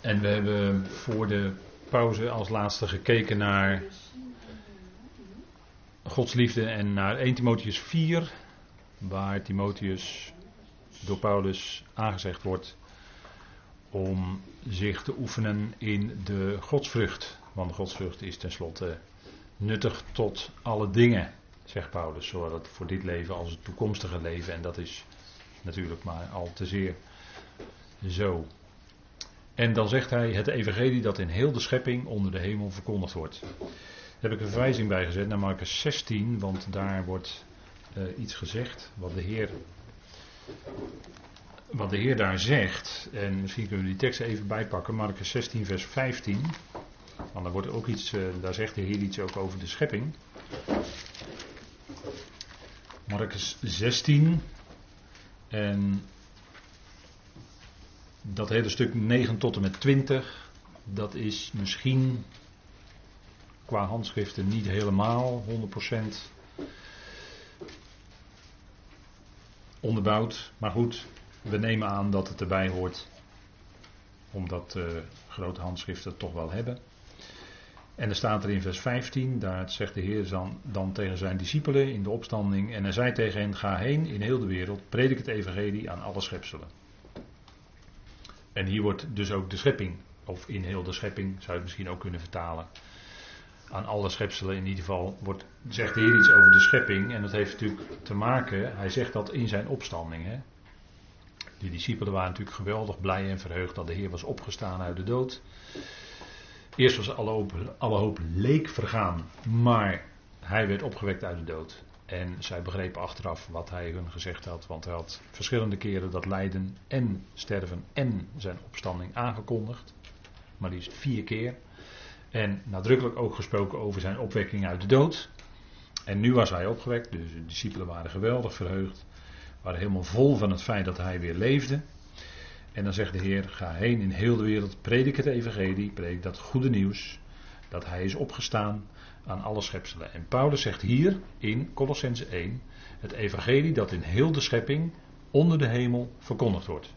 En we hebben voor de pauze als laatste gekeken naar Gods liefde en naar 1 Timotheus 4, waar Timotheus door Paulus aangezegd wordt om zich te oefenen in de godsvrucht. Want godsvrucht is tenslotte nuttig tot alle dingen, zegt Paulus. Zowel voor dit leven als het toekomstige leven. En dat is natuurlijk maar al te zeer zo. En dan zegt hij het evangelie dat in heel de schepping onder de hemel verkondigd wordt. Daar heb ik een verwijzing bij gezet naar Marcus 16, want daar wordt uh, iets gezegd wat de Heer wat de Heer daar zegt, en misschien kunnen we die tekst even bijpakken, Marcus 16, vers 15. Want daar, wordt ook iets, uh, daar zegt de Heer iets ook over de schepping. Marcus 16. En dat hele stuk 9 tot en met 20, dat is misschien qua handschriften niet helemaal 100% onderbouwd. Maar goed, we nemen aan dat het erbij hoort, omdat uh, grote handschriften het toch wel hebben. En er staat er in vers 15, daar zegt de Heer dan, dan tegen zijn discipelen in de opstanding. En hij zei tegen hen: Ga heen in heel de wereld, predik het evangelie aan alle schepselen. En hier wordt dus ook de schepping, of in heel de schepping, zou je het misschien ook kunnen vertalen. Aan alle schepselen in ieder geval wordt, zegt de Heer iets over de schepping. En dat heeft natuurlijk te maken, hij zegt dat in zijn opstanding. Hè. Die discipelen waren natuurlijk geweldig blij en verheugd dat de Heer was opgestaan uit de dood. Eerst was alle alle hoop leek vergaan, maar hij werd opgewekt uit de dood. En zij begrepen achteraf wat hij hun gezegd had, want hij had verschillende keren dat lijden en sterven en zijn opstanding aangekondigd. Maar die is vier keer. En nadrukkelijk ook gesproken over zijn opwekking uit de dood. En nu was hij opgewekt, dus de discipelen waren geweldig verheugd. Waren helemaal vol van het feit dat hij weer leefde. En dan zegt de Heer: Ga heen in heel de wereld, predik het Evangelie, predik dat goede nieuws. Dat hij is opgestaan aan alle schepselen. En Paulus zegt hier in Colossense 1: Het Evangelie dat in heel de schepping onder de hemel verkondigd wordt.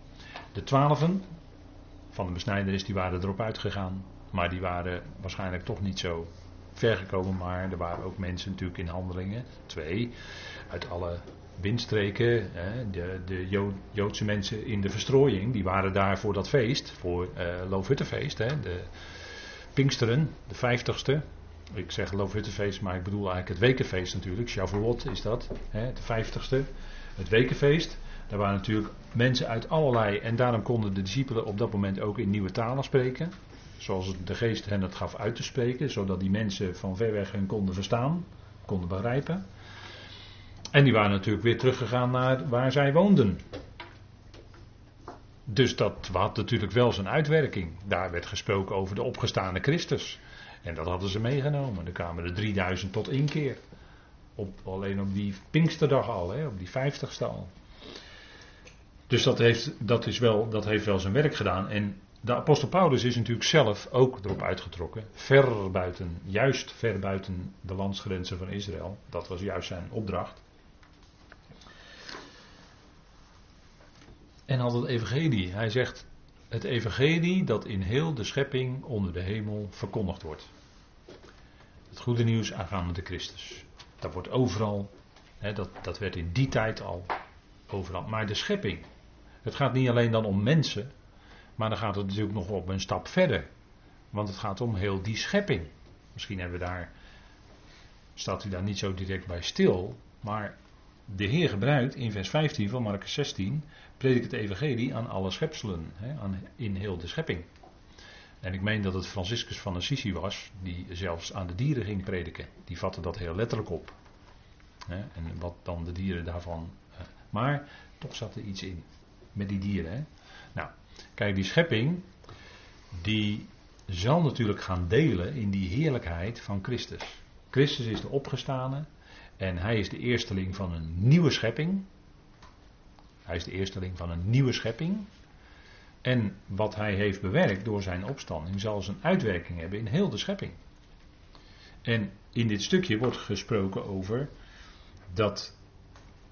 De twaalfen van de besnijdenis die waren erop uitgegaan. Maar die waren waarschijnlijk toch niet zo ver gekomen. Maar er waren ook mensen natuurlijk in handelingen. Twee. Uit alle windstreken. de, de Joodse mensen in de verstrooiing. Die waren daar voor dat feest. Voor uh, Loofhuttenfeest. de Pinksteren. De vijftigste. Ik zeg Loofhuttenfeest. Maar ik bedoel eigenlijk het wekenfeest natuurlijk. Shavuot is dat. Hè, de vijftigste. Het wekenfeest. Daar waren natuurlijk mensen uit allerlei. En daarom konden de discipelen op dat moment ook in nieuwe talen spreken. Zoals de geest hen het gaf uit te spreken. Zodat die mensen van ver weg hen konden verstaan. Konden begrijpen. En die waren natuurlijk weer teruggegaan naar waar zij woonden. Dus dat had natuurlijk wel zijn uitwerking. Daar werd gesproken over de opgestane Christus. En dat hadden ze meegenomen. Er kwamen er 3000 tot één keer. Op, alleen op die Pinksterdag al, hè, op die vijftigste al. Dus dat heeft, dat, is wel, dat heeft wel zijn werk gedaan. En de apostel Paulus is natuurlijk zelf ook erop uitgetrokken. Ver buiten, juist ver buiten de landsgrenzen van Israël. Dat was juist zijn opdracht. En had het evangelie. Hij zegt het evangelie dat in heel de schepping onder de hemel verkondigd wordt. Het goede nieuws aangaande de Christus. Dat wordt overal, hè, dat, dat werd in die tijd al overal. Maar de schepping. Het gaat niet alleen dan om mensen, maar dan gaat het natuurlijk nog op een stap verder. Want het gaat om heel die schepping. Misschien hebben we daar, staat u daar niet zo direct bij stil, maar de Heer gebruikt in vers 15 van Marcus 16, predik het evangelie aan alle schepselen, hè, aan, in heel de schepping. En ik meen dat het Franciscus van Assisi was, die zelfs aan de dieren ging prediken. Die vatte dat heel letterlijk op. Hè, en wat dan de dieren daarvan. Maar toch zat er iets in met die dieren. Hè. Nou, kijk, die schepping, die zal natuurlijk gaan delen in die heerlijkheid van Christus. Christus is de opgestane, en hij is de eersteling van een nieuwe schepping. Hij is de eersteling van een nieuwe schepping. En wat hij heeft bewerkt door zijn opstanding zal zijn uitwerking hebben in heel de schepping. En in dit stukje wordt gesproken over dat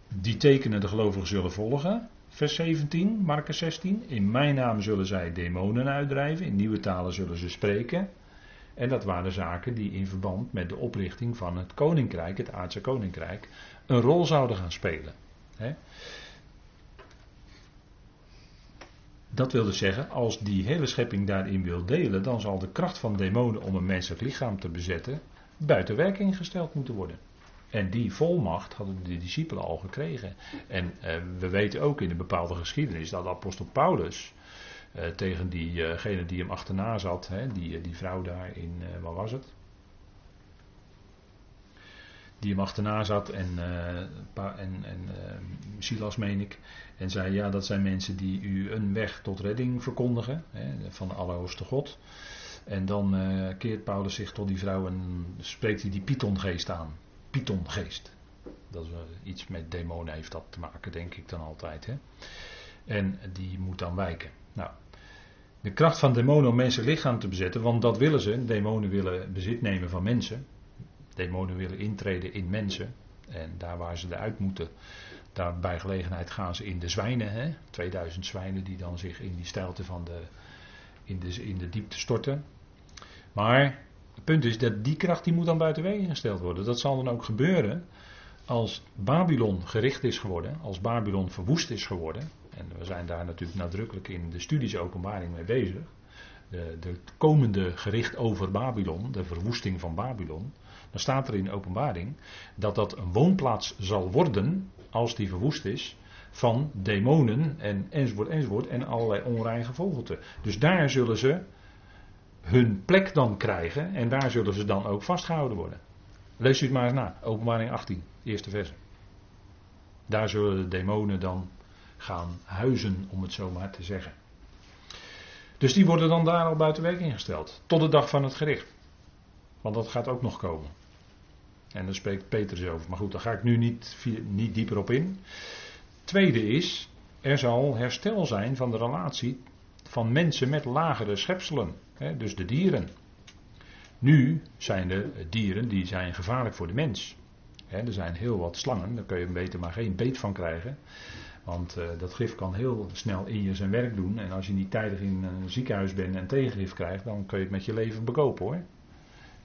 die tekenen de gelovigen zullen volgen. vers 17, Marcus 16. In mijn naam zullen zij demonen uitdrijven, in nieuwe talen zullen ze spreken. En dat waren zaken die in verband met de oprichting van het koninkrijk, het aardse koninkrijk, een rol zouden gaan spelen. Dat wil dus zeggen, als die hele schepping daarin wil delen, dan zal de kracht van demonen om een menselijk lichaam te bezetten buiten werking gesteld moeten worden. En die volmacht hadden de discipelen al gekregen. En eh, we weten ook in een bepaalde geschiedenis dat apostel Paulus tegen diegene die hem achterna zat, hè, die, eh, die vrouw daar in, uh, waar was het? Die hem achterna zat en, en, en Silas meen ik. En zei ja dat zijn mensen die u een weg tot redding verkondigen. Hè, van de Allerhoogste God. En dan keert Paulus zich tot die vrouw en spreekt hij die Pythongeest aan. Pythongeest. Dat is iets met demonen heeft dat te maken, denk ik dan altijd. Hè? En die moet dan wijken. Nou, de kracht van demonen om mensen lichaam te bezetten, want dat willen ze. Demonen willen bezit nemen van mensen. Demonen willen intreden in mensen. En daar waar ze eruit moeten, daar bij gelegenheid gaan ze in de zwijnen. Hè? 2000 zwijnen die dan zich in die stijlte van de, in de, in de diepte storten. Maar het punt is dat die kracht die moet dan buiten wegen gesteld worden. Dat zal dan ook gebeuren als Babylon gericht is geworden, als Babylon verwoest is geworden. En we zijn daar natuurlijk nadrukkelijk in de studies openbaring mee bezig. De, de komende gericht over Babylon, de verwoesting van Babylon. Dan staat er in openbaring dat dat een woonplaats zal worden, als die verwoest is, van demonen en enzovoort enzovoort en allerlei onrein gevogelte. Dus daar zullen ze hun plek dan krijgen en daar zullen ze dan ook vastgehouden worden. Lees u het maar eens na, openbaring 18, eerste verse. Daar zullen de demonen dan gaan huizen, om het zo maar te zeggen. Dus die worden dan daar al buiten werking gesteld, tot de dag van het gericht. Want dat gaat ook nog komen. En daar spreekt Petrus over. Maar goed, daar ga ik nu niet, niet dieper op in. Tweede is, er zal herstel zijn van de relatie van mensen met lagere schepselen dus de dieren. Nu zijn er dieren die zijn gevaarlijk voor de mens. er zijn heel wat slangen, daar kun je beter maar geen beet van krijgen. Want uh, dat gif kan heel snel in je zijn werk doen. En als je niet tijdig in een ziekenhuis bent en tegengif krijgt, dan kun je het met je leven bekopen hoor.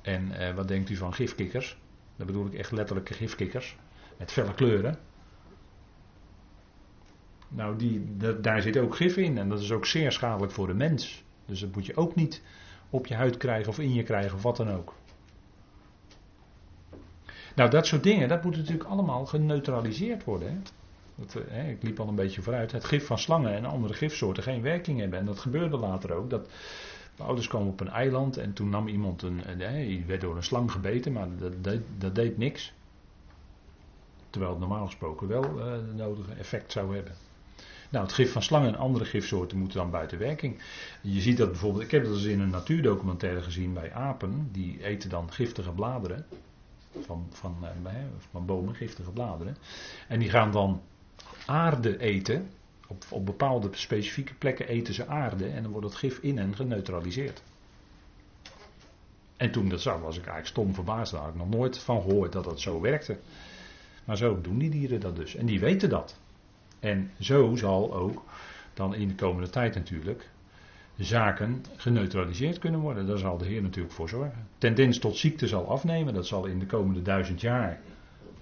En uh, wat denkt u van gifkikkers? Dat bedoel ik echt letterlijke gifkikkers. Met felle kleuren. Nou, die, daar zit ook gif in. En dat is ook zeer schadelijk voor de mens. Dus dat moet je ook niet op je huid krijgen of in je krijgen of wat dan ook. Nou, dat soort dingen, dat moet natuurlijk allemaal geneutraliseerd worden. Hè? Eh, ik liep al een beetje vooruit. Het gif van slangen en andere gifsoorten geen werking hebben. En dat gebeurde later ook. Dat, de ouders kwamen op een eiland en toen nam iemand een. Hij werd door een slang gebeten, maar dat deed, dat deed niks. Terwijl het normaal gesproken wel uh, het nodige effect zou hebben. Nou, het gif van slangen en andere gifsoorten moeten dan buiten werking. Je ziet dat bijvoorbeeld, ik heb dat eens in een natuurdocumentaire gezien bij apen, die eten dan giftige bladeren. Van, van, eh, van bomen, giftige bladeren. En die gaan dan aarde eten. Op, op bepaalde specifieke plekken eten ze aarde en dan wordt het gif in hen geneutraliseerd. En toen dat zag, was ik eigenlijk stom verbaasd. Daar had ik nog nooit van gehoord dat dat zo werkte. Maar zo doen die dieren dat dus. En die weten dat. En zo zal ook dan in de komende tijd natuurlijk zaken geneutraliseerd kunnen worden. Daar zal de Heer natuurlijk voor zorgen. Tendens tot ziekte zal afnemen. Dat zal in de komende duizend jaar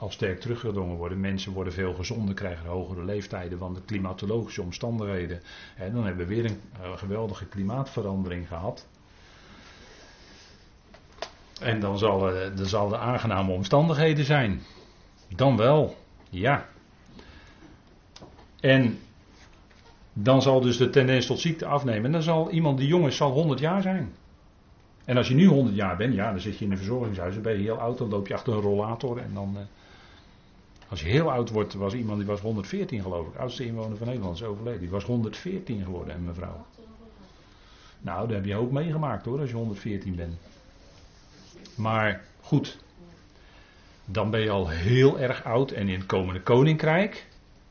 al sterk teruggedrongen worden. Mensen worden veel gezonder, krijgen hogere leeftijden van de klimatologische omstandigheden. En dan hebben we weer een eh, geweldige klimaatverandering gehad. En dan zal, er zal de aangename omstandigheden zijn. Dan wel, ja. En dan zal dus de tendens tot ziekte afnemen. En dan zal iemand die jong is, zal 100 jaar zijn. En als je nu 100 jaar bent, ja, dan zit je in een verzorgingshuis, dan ben je heel oud, dan loop je achter een rollator. En dan, eh, als je heel oud wordt, was iemand die was 114 geloof ik, oudste inwoner van Nederland, is overleden. Die was 114 geworden, en mevrouw. Nou, daar heb je ook meegemaakt hoor, als je 114 bent. Maar goed, dan ben je al heel erg oud en in het komende koninkrijk,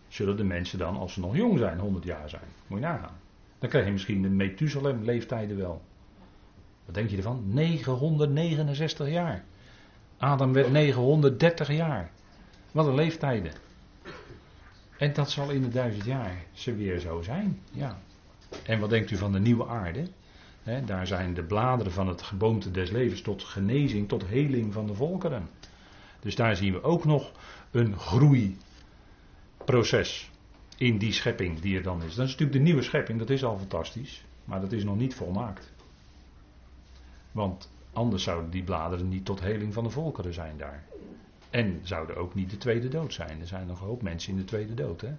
zullen de mensen dan, als ze nog jong zijn, 100 jaar zijn. Moet je nagaan. Dan krijg je misschien de Methuselem-leeftijden wel. Wat denk je ervan? 969 jaar. Adam werd 930 jaar. Wat een leeftijden. En dat zal in het duizend jaar ze weer zo zijn. Ja. En wat denkt u van de nieuwe aarde? daar zijn de bladeren van het geboomte des levens tot genezing, tot heling van de volkeren. Dus daar zien we ook nog een groeiproces in die schepping die er dan is. Dat is natuurlijk de nieuwe schepping, dat is al fantastisch, maar dat is nog niet volmaakt. Want anders zouden die bladeren niet tot heling van de volkeren zijn daar. En zouden ook niet de tweede dood zijn. Er zijn nog een hoop mensen in de tweede dood. Hè?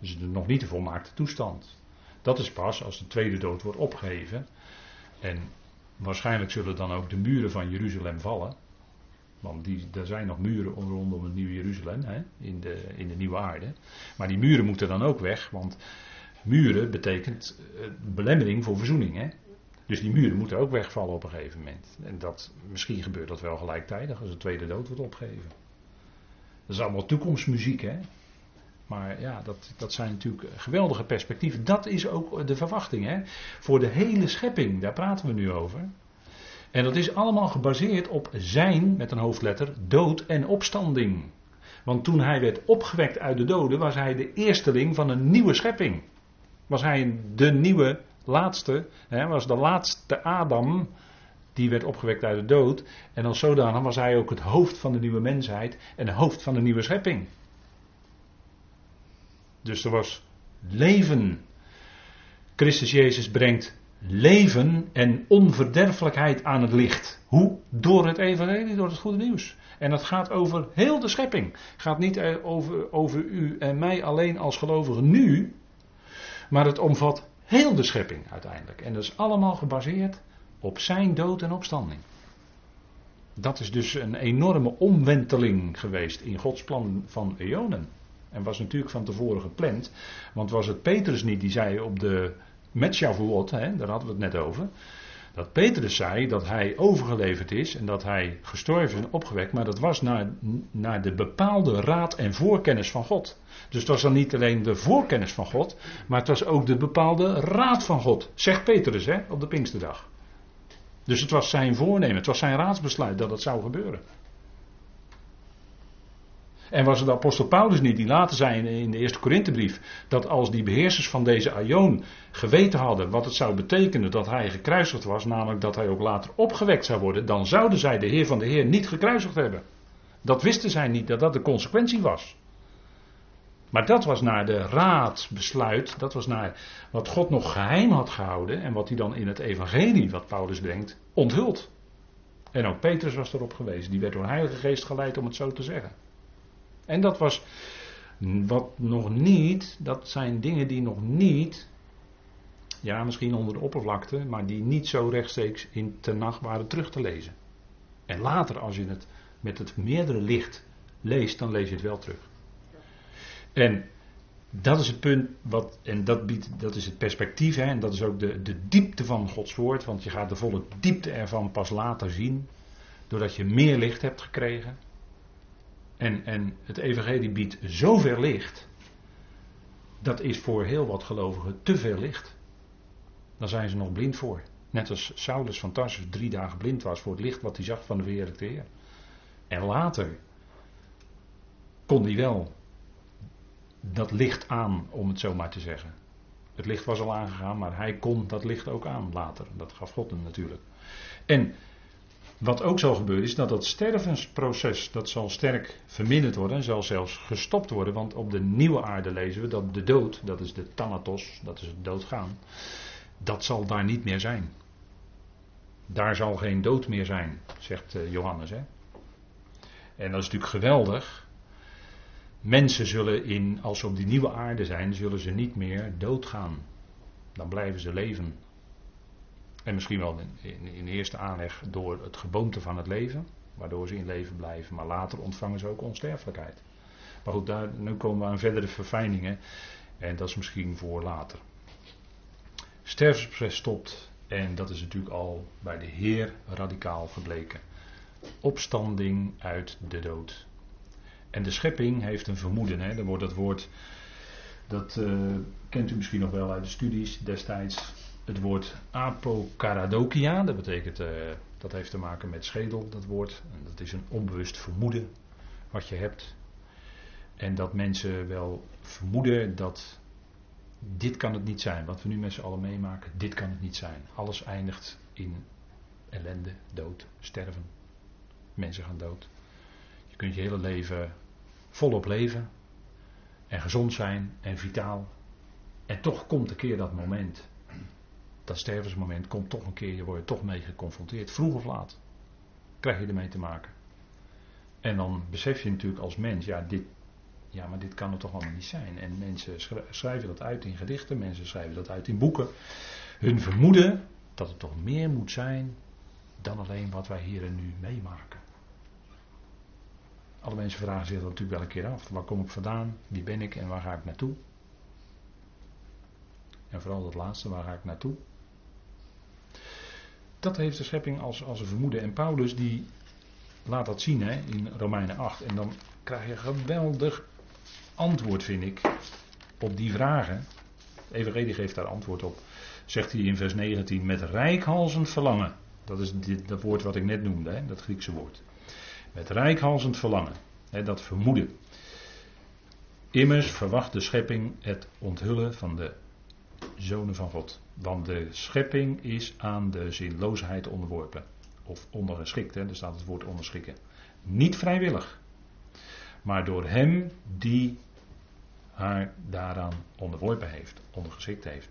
Dus nog niet de volmaakte toestand. Dat is pas als de tweede dood wordt opgeheven. En waarschijnlijk zullen dan ook de muren van Jeruzalem vallen. Want die, er zijn nog muren rondom het nieuwe Jeruzalem, hè, in, de, in de nieuwe aarde. Maar die muren moeten dan ook weg, want muren betekent uh, belemmering voor verzoening. Hè. Dus die muren moeten ook wegvallen op een gegeven moment. En dat, misschien gebeurt dat wel gelijktijdig als de tweede dood wordt opgegeven. Dat is allemaal toekomstmuziek, hè. Maar ja, dat, dat zijn natuurlijk geweldige perspectieven. Dat is ook de verwachting, hè. Voor de hele schepping, daar praten we nu over. En dat is allemaal gebaseerd op zijn, met een hoofdletter, dood en opstanding. Want toen hij werd opgewekt uit de doden, was hij de eersteling van een nieuwe schepping. Was hij de nieuwe laatste, hè, was de laatste Adam, die werd opgewekt uit de dood. En als zodanig was hij ook het hoofd van de nieuwe mensheid en het hoofd van de nieuwe schepping. Dus er was leven. Christus Jezus brengt leven en onverderfelijkheid aan het licht. Hoe? Door het evangelie, door het goede nieuws. En dat gaat over heel de schepping. Gaat niet eh, over, over u en mij alleen als gelovigen nu, maar het omvat heel de schepping uiteindelijk. En dat is allemaal gebaseerd op zijn dood en opstanding. Dat is dus een enorme omwenteling geweest in Gods plan van eonen. En was natuurlijk van tevoren gepland. Want was het Petrus niet die zei op de met hè, daar hadden we het net over. Dat Petrus zei dat hij overgeleverd is en dat hij gestorven en opgewekt, maar dat was naar, naar de bepaalde raad en voorkennis van God. Dus het was dan niet alleen de voorkennis van God, maar het was ook de bepaalde raad van God, zegt Petrus hè, op de Pinksterdag. Dus het was zijn voornemen, het was zijn raadsbesluit dat het zou gebeuren. En was het de apostel Paulus niet die later zei in de eerste Korinthebrief dat als die beheersers van deze Aion geweten hadden wat het zou betekenen dat hij gekruisigd was, namelijk dat hij ook later opgewekt zou worden, dan zouden zij de Heer van de Heer niet gekruisigd hebben. Dat wisten zij niet dat dat de consequentie was. Maar dat was naar de raadsbesluit, dat was naar wat God nog geheim had gehouden en wat hij dan in het evangelie, wat Paulus brengt, onthult. En ook Petrus was erop gewezen, die werd door Heilige Geest geleid om het zo te zeggen. En dat was wat nog niet, dat zijn dingen die nog niet, ja misschien onder de oppervlakte, maar die niet zo rechtstreeks in nacht waren terug te lezen. En later als je het met het meerdere licht leest, dan lees je het wel terug. En dat is het punt, wat, en dat, biedt, dat is het perspectief, hè, en dat is ook de, de diepte van Gods woord, want je gaat de volle diepte ervan pas later zien, doordat je meer licht hebt gekregen. En, en het evangelie biedt zoveel licht. Dat is voor heel wat gelovigen te veel licht. Daar zijn ze nog blind voor. Net als Saulus van Tarsus drie dagen blind was voor het licht wat hij zag van de verheerlijkte Heer. En later kon hij wel dat licht aan, om het zo maar te zeggen. Het licht was al aangegaan, maar hij kon dat licht ook aan later. Dat gaf God hem natuurlijk. En wat ook zal gebeuren is dat dat stervensproces, dat zal sterk verminderd worden en zal zelfs gestopt worden. Want op de nieuwe aarde lezen we dat de dood, dat is de thanatos, dat is het doodgaan, dat zal daar niet meer zijn. Daar zal geen dood meer zijn, zegt eh, Johannes. Hè? En dat is natuurlijk geweldig. Mensen zullen in, als ze op die nieuwe aarde zijn, zullen ze niet meer doodgaan. Dan blijven ze leven. En misschien wel in, in, eerste aanleg door het geboomte van het leven, waardoor ze in leven blijven, maar later ontvangen ze ook onsterfelijkheid. Maar goed, daar, nu komen we aan verdere verfijningen en dat is misschien voor later. Sterfsproces stopt en dat is natuurlijk al bij de Heer radicaal gebleken. Opstanding uit de dood. En de schepping heeft een vermoeden, hè? dan wordt dat woord, dat uh, kent u misschien nog wel uit de studies destijds, het woord apokaradokia. Dat betekent, uh, dat heeft te maken met schedel, dat woord. En dat is een onbewust vermoeden wat je hebt. En dat mensen wel vermoeden dat dit kan het niet zijn. Wat we nu met z'n allen meemaken, dit kan het niet zijn. Alles eindigt in ellende, dood, sterven. Mensen gaan dood. Je kunt je hele leven volop leven. En gezond zijn en vitaal. En toch komt een keer dat moment. Dat stervensmoment komt toch een keer. Je wordt er toch mee geconfronteerd. Vroeg of laat. Krijg je ermee te maken. En dan besef je natuurlijk als mens, ja, dit, ja, maar dit kan het toch allemaal niet zijn. En mensen schrijven dat uit in gedichten, mensen schrijven dat uit in boeken. Hun vermoeden dat het toch meer moet zijn dan alleen wat wij hier en nu meemaken. Alle mensen vragen zich dat natuurlijk wel een keer af. Waar kom ik vandaan? Wie ben ik en waar ga ik naartoe? En vooral dat laatste, waar ga ik naartoe? Dat heeft de schepping als, als een vermoeden. En Paulus die laat dat zien hè, in Romeinen 8. En dan krijg je geweldig antwoord, vind ik, op die vragen. De Evangelie geeft daar antwoord op. Zegt hij in vers 19: Met rijkhalzend verlangen. Dat is dit, dat woord wat ik net noemde, hè, dat Griekse woord. Met rijkhalzend verlangen. Hè, dat vermoeden. Immers verwacht de schepping het onthullen van de zonen van God. Want de schepping is aan de zinloosheid onderworpen. Of ondergeschikt, er staat het woord onderschikken. Niet vrijwillig. Maar door hem die haar daaraan onderworpen heeft, ondergeschikt heeft.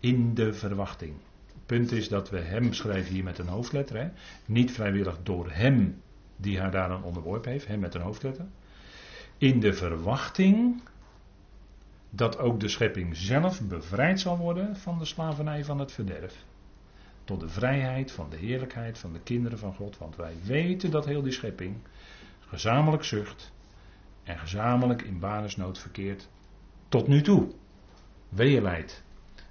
In de verwachting. Het punt is dat we hem schrijven hier met een hoofdletter. Hè? Niet vrijwillig door hem die haar daaraan onderworpen heeft, hem met een hoofdletter. In de verwachting dat ook de schepping zelf bevrijd zal worden van de slavernij van het verderf. Tot de vrijheid van de heerlijkheid van de kinderen van God. Want wij weten dat heel die schepping gezamenlijk zucht en gezamenlijk in banesnood verkeert tot nu toe. Weeën leidt.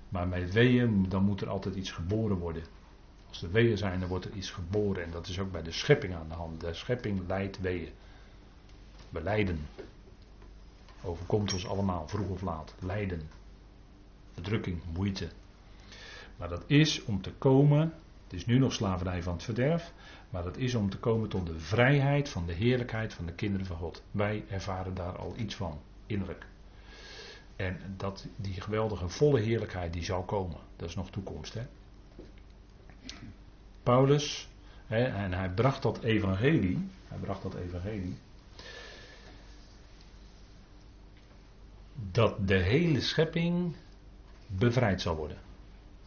Maar bij weeën, dan moet er altijd iets geboren worden. Als er weeën zijn, dan wordt er iets geboren. En dat is ook bij de schepping aan de hand. De schepping leidt weeën. We lijden. Overkomt ons allemaal, vroeg of laat. Lijden. Verdrukking, moeite. Maar dat is om te komen. Het is nu nog slavernij van het verderf. Maar dat is om te komen tot de vrijheid van de heerlijkheid van de kinderen van God. Wij ervaren daar al iets van, innerlijk. En dat, die geweldige volle heerlijkheid die zal komen. Dat is nog toekomst. Hè? Paulus, hè, en hij bracht dat evangelie. Hij bracht dat evangelie. Dat de hele schepping bevrijd zal worden.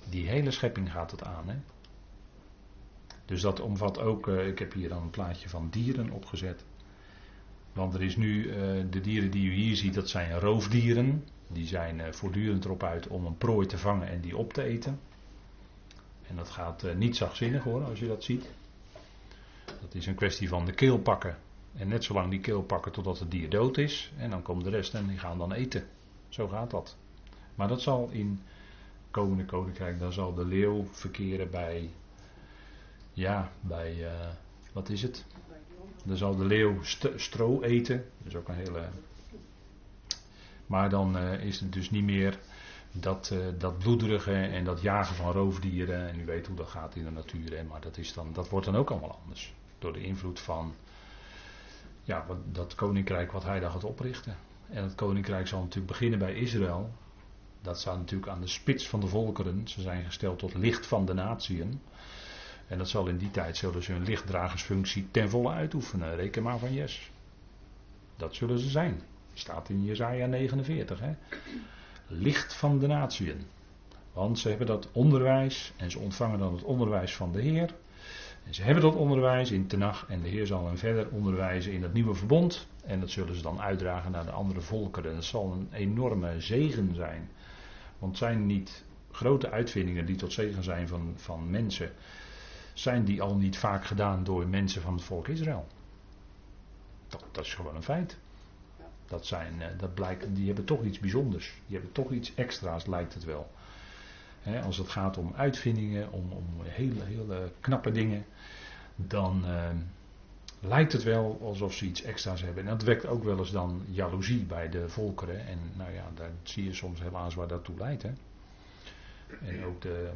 Die hele schepping gaat het aan. Hè? Dus dat omvat ook, uh, ik heb hier dan een plaatje van dieren opgezet. Want er is nu, uh, de dieren die u hier ziet, dat zijn roofdieren. Die zijn uh, voortdurend erop uit om een prooi te vangen en die op te eten. En dat gaat niet zachtzinnig hoor, als je dat ziet. Dat is een kwestie van de keel pakken. En net zolang die keel pakken totdat het dier dood is. En dan komt de rest en die gaan dan eten. Zo gaat dat. Maar dat zal in komende koninkrijk, dan zal de leeuw verkeren bij ja, bij, uh, wat is het? Dan zal de leeuw stro eten. Dat is ook een hele. Maar dan uh, is het dus niet meer dat, uh, dat bloederige en dat jagen van roofdieren. En u weet hoe dat gaat in de natuur. Hè, maar dat, is dan, dat wordt dan ook allemaal anders. Door de invloed van ja, wat, dat koninkrijk wat hij daar gaat oprichten. En het koninkrijk zal natuurlijk beginnen bij Israël. Dat staat natuurlijk aan de spits van de volkeren. Ze zijn gesteld tot licht van de natieën. En dat zal in die tijd zullen ze hun lichtdragersfunctie ten volle uitoefenen. Reken maar van yes. Dat zullen ze zijn. Staat in Jezaja 49. Hè? Licht van de natieën. Want ze hebben dat onderwijs en ze ontvangen dan het onderwijs van de Heer. En ze hebben dat onderwijs in Tenach en de Heer zal hen verder onderwijzen in het nieuwe verbond. En dat zullen ze dan uitdragen naar de andere volkeren. Dat zal een enorme zegen zijn. Want zijn niet grote uitvindingen die tot zegen zijn van, van mensen zijn die al niet vaak gedaan door mensen van het volk Israël? Dat, dat is gewoon een feit. Dat, zijn, eh, dat blijkt, die hebben toch iets bijzonders. Die hebben toch iets extra's, lijkt het wel. Als het gaat om uitvindingen, om, om hele, hele knappe dingen, dan uh, lijkt het wel alsof ze iets extra's hebben. En dat wekt ook wel eens dan jaloezie bij de volkeren. En nou ja, daar zie je soms helaas waar dat toe leidt. Hè. En ook de,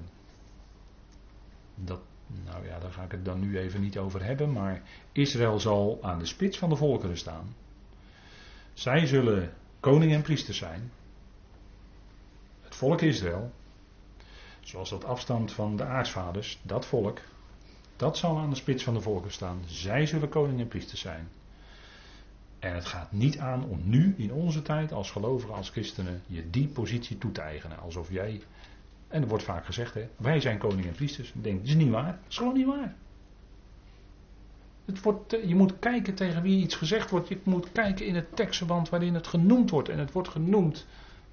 dat, nou ja, daar ga ik het dan nu even niet over hebben, maar Israël zal aan de spits van de volkeren staan. Zij zullen koning en priester zijn. Het volk Israël, zoals dat afstand van de aartsvaders, dat volk, dat zal aan de spits van de volken staan. Zij zullen koning en priester zijn. En het gaat niet aan om nu in onze tijd als gelovigen, als christenen, je die positie toe te eigenen. Alsof jij, en er wordt vaak gezegd, hè, wij zijn koning en priesters. Ik denk, dat is niet waar. Dat is gewoon niet waar. Het wordt, je moet kijken tegen wie iets gezegd wordt. Je moet kijken in het tekstverband waarin het genoemd wordt. En het wordt genoemd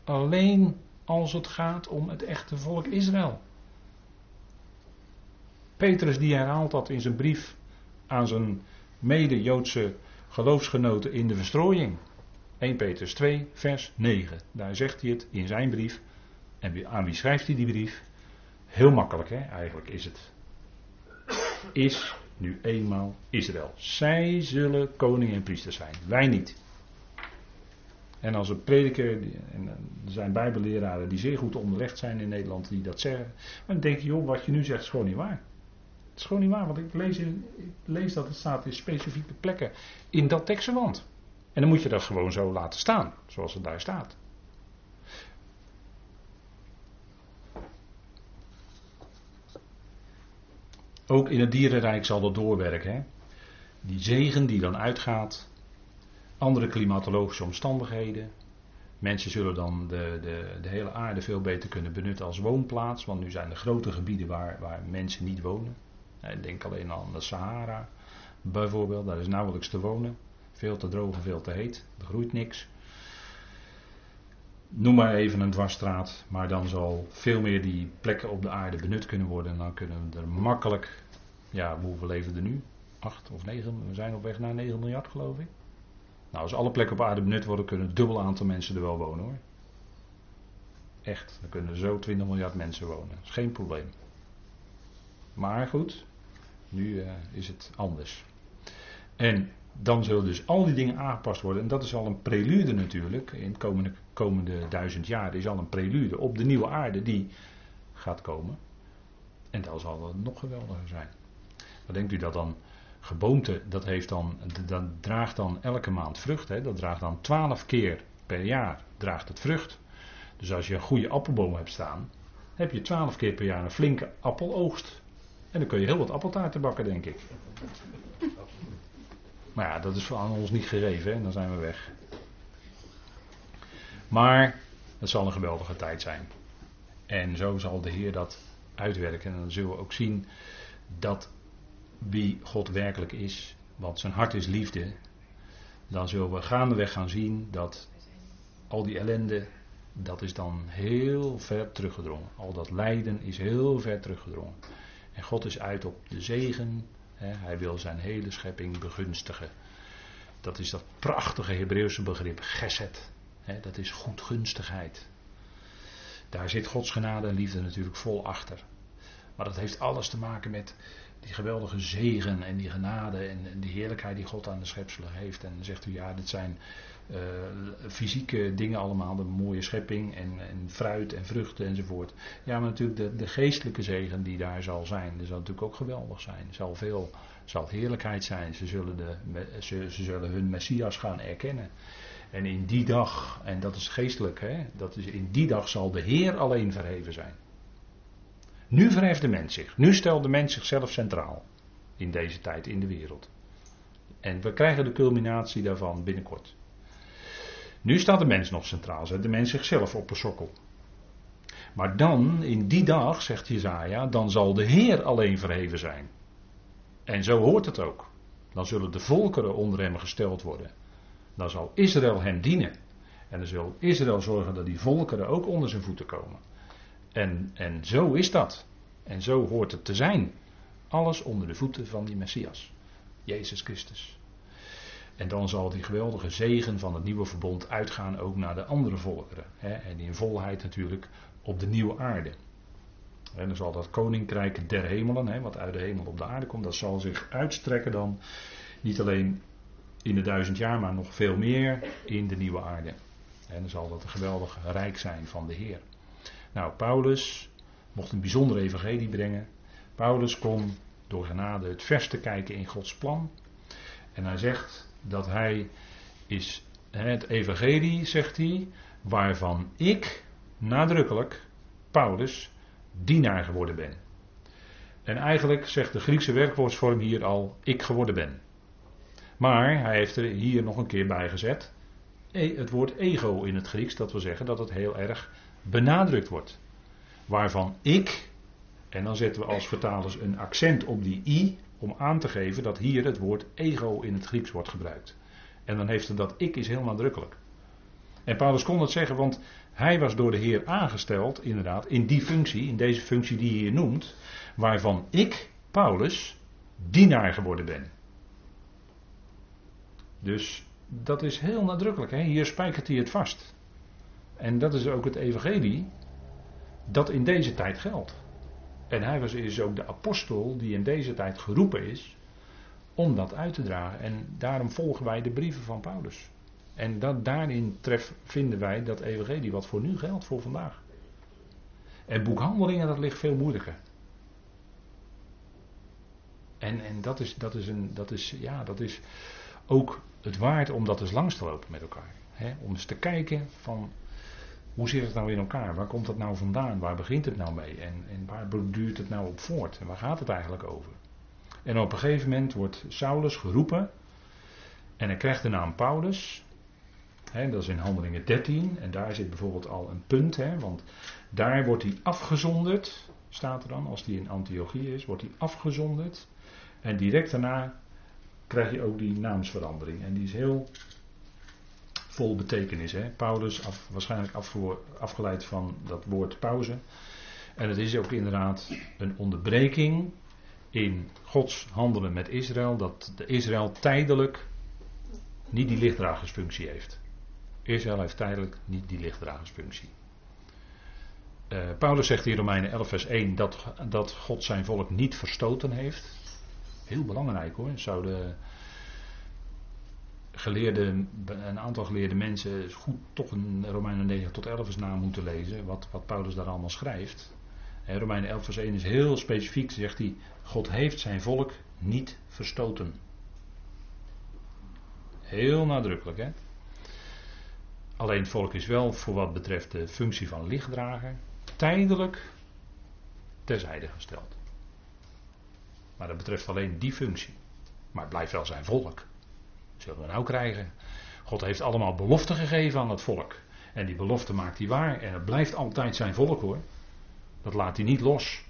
alleen als het gaat om het echte volk Israël. Petrus die herhaalt dat in zijn brief aan zijn mede-Joodse geloofsgenoten in de verstrooiing. 1 Petrus 2, vers 9. Daar zegt hij het in zijn brief. En aan wie schrijft hij die brief? Heel makkelijk, hè? Eigenlijk is het. Is nu eenmaal Israël. Zij zullen koning en priester zijn. Wij niet. En als een prediker, en er zijn bijbelleraren die zeer goed onderlegd zijn in Nederland, die dat zeggen. Dan denk je, joh, wat je nu zegt is gewoon niet waar. Het is gewoon niet waar, want ik lees, ik lees dat het staat in specifieke plekken in dat tekstverband. En dan moet je dat gewoon zo laten staan, zoals het daar staat. Ook in het dierenrijk zal dat doorwerken. Die zegen die dan uitgaat, andere klimatologische omstandigheden. Mensen zullen dan de, de, de hele aarde veel beter kunnen benutten als woonplaats, want nu zijn er grote gebieden waar, waar mensen niet wonen. Denk alleen aan de Sahara bijvoorbeeld, daar is nauwelijks te wonen. Veel te droog en veel te heet, er groeit niks. Noem maar even een dwarsstraat, maar dan zal veel meer die plekken op de aarde benut kunnen worden. En dan kunnen we er makkelijk, ja, hoeveel leven er nu? 8 of 9, we zijn op weg naar 9 miljard geloof ik. Nou, als alle plekken op aarde benut worden, kunnen een dubbel aantal mensen er wel wonen hoor. Echt, dan kunnen zo 20 miljard mensen wonen. Dat is geen probleem. Maar goed, nu uh, is het anders. En dan zullen dus al die dingen aangepast worden. En dat is al een prelude natuurlijk. In het komende, komende duizend jaar is al een prelude op de nieuwe aarde die gaat komen. En dat zal het nog geweldiger zijn. Wat denkt u dat dan? Geboomte, dat, heeft dan, dat draagt dan elke maand vrucht. Hè? Dat draagt dan twaalf keer per jaar draagt het vrucht. Dus als je een goede appelboom hebt staan, heb je twaalf keer per jaar een flinke appeloogst. En dan kun je heel wat appeltaarten bakken, denk ik. Maar ja, dat is voor ons niet gegeven, hè? dan zijn we weg. Maar het zal een geweldige tijd zijn. En zo zal de Heer dat uitwerken. En dan zullen we ook zien dat wie God werkelijk is, want zijn hart is liefde. Dan zullen we gaandeweg gaan zien dat al die ellende, dat is dan heel ver teruggedrongen. Al dat lijden is heel ver teruggedrongen. En God is uit op de zegen. Hè, hij wil zijn hele schepping begunstigen. Dat is dat prachtige Hebreeuwse begrip, geset. Hè, dat is goedgunstigheid. Daar zit Gods genade en liefde natuurlijk vol achter. Maar dat heeft alles te maken met die geweldige zegen en die genade en die heerlijkheid die God aan de schepselen heeft. En dan zegt u ja, dit zijn uh, fysieke dingen allemaal, de mooie schepping en, en, fruit en vruchten enzovoort. Ja, maar natuurlijk de, de geestelijke zegen die daar zal zijn, dat zal natuurlijk ook geweldig zijn. Zal veel, zal heerlijkheid zijn. Ze zullen, de, ze, ze zullen hun Messias gaan erkennen. En in die dag, en dat is geestelijk, hè, dat is, in die dag zal de Heer alleen verheven zijn. Nu verheft de mens zich. Nu stelt de mens zichzelf centraal. In deze tijd in de wereld. En we krijgen de culminatie daarvan binnenkort. Nu staat de mens nog centraal, zet de mens zichzelf op een sokkel. Maar dan, in die dag, zegt Jezaja, dan zal de Heer alleen verheven zijn. En zo hoort het ook. Dan zullen de volkeren onder hem gesteld worden. Dan zal Israël hem dienen. En dan zal Israël zorgen dat die volkeren ook onder zijn voeten komen. En, en zo is dat. En zo hoort het te zijn. Alles onder de voeten van die Messias. Jezus Christus. En dan zal die geweldige zegen van het nieuwe verbond uitgaan ook naar de andere volkeren. Hè, en in volheid natuurlijk op de nieuwe aarde. En dan zal dat koninkrijk der hemelen, hè, wat uit de hemel op de aarde komt, dat zal zich uitstrekken dan niet alleen in de duizend jaar, maar nog veel meer in de nieuwe aarde. En dan zal dat een geweldig rijk zijn van de Heer. Nou, Paulus mocht een bijzondere evangelie brengen. Paulus kon door genade het verste kijken in Gods plan. En hij zegt dat hij is het evangelie, zegt hij, waarvan ik nadrukkelijk, Paulus, dienaar geworden ben. En eigenlijk zegt de Griekse werkwoordsvorm hier al ik geworden ben. Maar hij heeft er hier nog een keer bij gezet e- het woord ego in het Grieks. Dat wil zeggen dat het heel erg benadrukt wordt. Waarvan ik, en dan zetten we als vertalers een accent op die i, om aan te geven dat hier het woord ego in het Grieks wordt gebruikt. En dan heeft het dat ik is heel nadrukkelijk. En Paulus kon dat zeggen, want hij was door de Heer aangesteld, inderdaad, in die functie, in deze functie die hij hier noemt, waarvan ik, Paulus, dienaar geworden ben. Dus dat is heel nadrukkelijk. Hè? Hier spijkert hij het vast. En dat is ook het evangelie dat in deze tijd geldt. En hij was, is ook de apostel die in deze tijd geroepen is om dat uit te dragen. En daarom volgen wij de brieven van Paulus. En dat, daarin tref, vinden wij dat evangelie wat voor nu geldt, voor vandaag. En boekhandelingen, dat ligt veel moeilijker. En, en dat, is, dat, is een, dat, is, ja, dat is ook het waard om dat eens langs te lopen met elkaar. om eens te kijken van hoe zit het nou in elkaar? Waar komt dat nou vandaan? Waar begint het nou mee? En, en waar duurt het nou op voort? En waar gaat het eigenlijk over? En op een gegeven moment wordt Saulus geroepen. En hij krijgt de naam Paulus. dat is in Handelingen 13. En daar zit bijvoorbeeld al een punt. want daar wordt hij afgezonderd. Staat er dan. Als hij in Antiochië is, wordt hij afgezonderd. En direct daarna krijg je ook die naamsverandering. En die is heel vol betekenis. Hè? Paulus, af, waarschijnlijk afgeleid van dat woord pauze. En het is ook inderdaad een onderbreking in Gods handelen met Israël. Dat de Israël tijdelijk niet die lichtdragersfunctie heeft. Israël heeft tijdelijk niet die lichtdragersfunctie. Uh, Paulus zegt in Romeinen 11 vers 1 dat, dat God zijn volk niet verstoten heeft. Heel belangrijk hoor. Zouden geleerde, een aantal geleerde mensen goed toch een Romeinen 9 tot 11 eens na moeten lezen. Wat, wat Paulus daar allemaal schrijft. En Romeinen 11 vers 1 is heel specifiek. Zegt hij, God heeft zijn volk niet verstoten. Heel nadrukkelijk hè. Alleen het volk is wel voor wat betreft de functie van lichtdrager tijdelijk terzijde gesteld. Maar dat betreft alleen die functie. Maar het blijft wel zijn volk. Zullen we nou krijgen? God heeft allemaal beloften gegeven aan het volk. En die belofte maakt hij waar. En het blijft altijd zijn volk hoor. Dat laat hij niet los.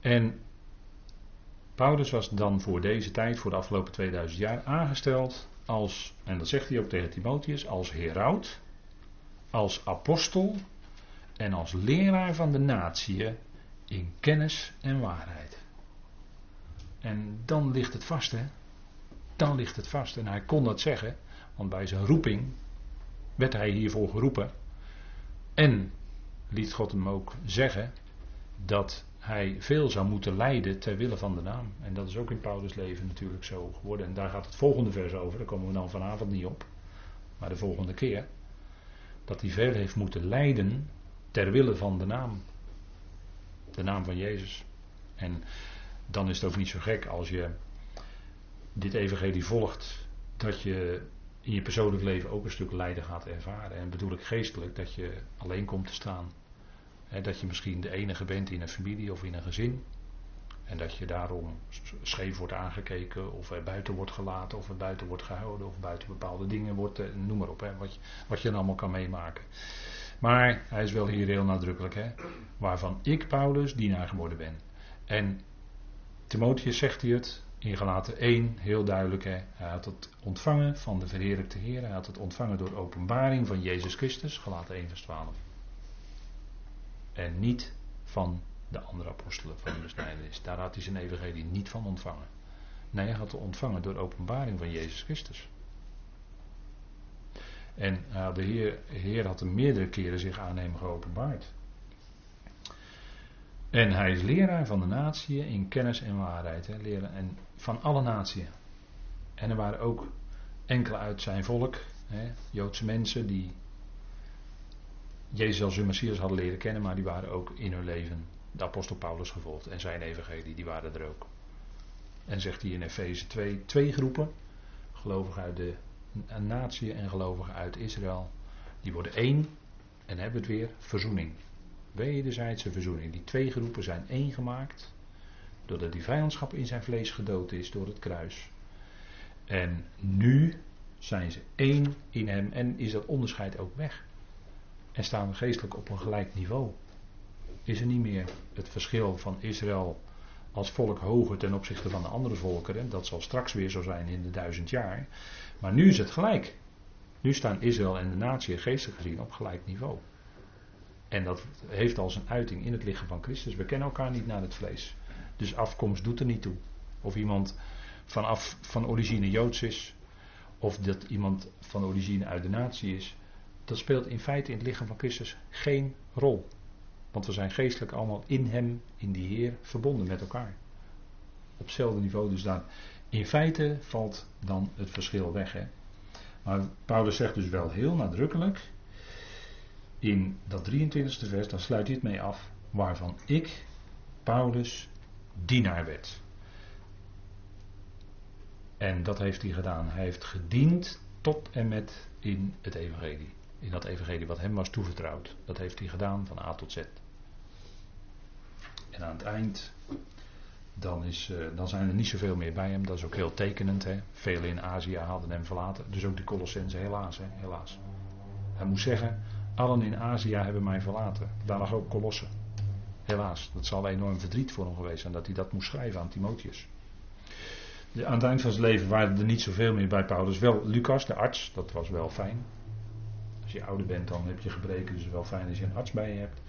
En Paulus was dan voor deze tijd, voor de afgelopen 2000 jaar, aangesteld als, en dat zegt hij ook tegen Timotheus, als heraut, als apostel en als leraar van de natie in kennis en waarheid. En dan ligt het vast, hè? Dan ligt het vast. En hij kon dat zeggen, want bij zijn roeping werd hij hiervoor geroepen. En liet God hem ook zeggen dat hij veel zou moeten lijden ter wille van de naam. En dat is ook in Paulus' leven natuurlijk zo geworden. En daar gaat het volgende vers over, daar komen we dan vanavond niet op. Maar de volgende keer. Dat hij veel heeft moeten lijden ter wille van de naam. De naam van Jezus. En dan is het ook niet zo gek als je dit evangelie volgt, dat je in je persoonlijk leven ook een stuk lijden gaat ervaren. En bedoel ik geestelijk, dat je alleen komt te staan. dat je misschien de enige bent in een familie of in een gezin. En dat je daarom scheef wordt aangekeken, of er buiten wordt gelaten, of er buiten wordt gehouden, of buiten bepaalde dingen wordt, eh, noem maar op, hè, wat, je, wat je dan allemaal kan meemaken. Maar hij is wel hier heel nadrukkelijk, hè, waarvan ik, Paulus, dienaar geworden ben. En Timotheus zegt hij het, in Galaten 1 heel duidelijk. Hè, hij had het ontvangen van de verheerlijkte Heer. Hij had het ontvangen door openbaring van Jezus Christus. Galaten 1 vers 12. En niet van de andere apostelen van de besnijdenis. Daar had hij zijn evangelie niet van ontvangen. Nee, hij had het ontvangen door openbaring van Jezus Christus. En uh, de Heer, Heer had hem meerdere keren zich aan hem geopenbaard. En hij is leraar van de natie in kennis en waarheid. Hè, leren, en van alle naties. En er waren ook enkele uit zijn volk, hè, Joodse mensen, die Jezus als hun Messias hadden leren kennen, maar die waren ook in hun leven de apostel Paulus gevolgd. En zijn evangelie, die waren er ook. En zegt hij in Efeze 2, twee groepen, gelovigen uit de natie en gelovigen uit Israël. Die worden één en hebben het weer verzoening. Wederzijdse verzoening. Die twee groepen zijn één gemaakt. Doordat die vijandschap in zijn vlees gedood is door het kruis. En nu zijn ze één in hem en is dat onderscheid ook weg. En staan we geestelijk op een gelijk niveau. Is er niet meer het verschil van Israël als volk hoger ten opzichte van de andere volkeren. Dat zal straks weer zo zijn in de duizend jaar. Maar nu is het gelijk. Nu staan Israël en de natie geestelijk gezien op gelijk niveau. En dat heeft al zijn uiting in het lichaam van Christus. We kennen elkaar niet naar het vlees. Dus afkomst doet er niet toe. Of iemand vanaf van origine Joods is. Of dat iemand van origine uit de natie is. Dat speelt in feite in het lichaam van Christus geen rol. Want we zijn geestelijk allemaal in Hem, in die Heer, verbonden met elkaar. Op hetzelfde niveau. Dus daar, in feite valt dan het verschil weg. Hè? Maar Paulus zegt dus wel heel nadrukkelijk. In dat 23e vers, dan sluit dit mee af. Waarvan ik, Paulus, dienaar werd. En dat heeft hij gedaan. Hij heeft gediend tot en met in het evangelie. In dat evangelie wat hem was toevertrouwd. Dat heeft hij gedaan van A tot Z. En aan het eind, dan, is, uh, dan zijn er niet zoveel meer bij hem. Dat is ook heel tekenend. Hè. Velen in Azië hadden hem verlaten. Dus ook de Colossense, helaas. Helaas. Hij moest zeggen, allen in Azië hebben mij verlaten. Daar lag ook Colosse. Helaas, dat zal enorm verdriet voor hem geweest zijn dat hij dat moest schrijven aan Timotheus. aan het eind van zijn leven waren er niet zoveel meer bij Paulus. Wel Lucas, de arts, dat was wel fijn. Als je ouder bent, dan heb je gebreken, dus wel fijn als je een arts bij je hebt.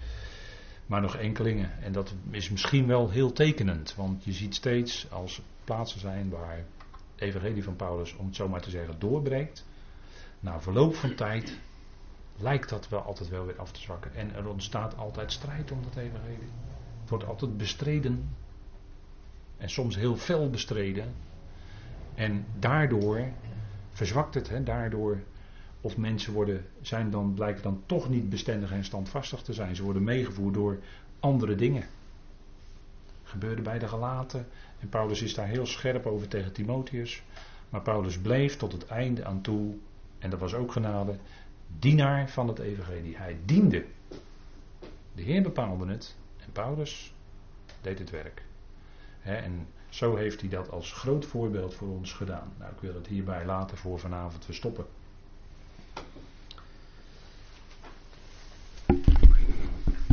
Maar nog enkelingen. En dat is misschien wel heel tekenend, want je ziet steeds als plaatsen zijn waar het evangelie van Paulus, om het zo maar te zeggen, doorbreekt. Na verloop van tijd lijkt dat wel altijd wel weer af te zwakken. En er ontstaat altijd strijd om dat evangelie. Het wordt altijd bestreden. En soms heel fel bestreden. En daardoor verzwakt het. Hè, daardoor of mensen worden, zijn dan, blijken dan toch niet bestendig en standvastig te zijn. Ze worden meegevoerd door andere dingen. Gebeurde bij de gelaten. En Paulus is daar heel scherp over tegen Timotheus. Maar Paulus bleef tot het einde aan toe. En dat was ook genade. Dienaar van het evangelie. Hij diende. De Heer bepaalde het. En Paulus deed het werk. en zo heeft hij dat als groot voorbeeld voor ons gedaan. Nou, ik wil het hierbij later voor vanavond verstoppen.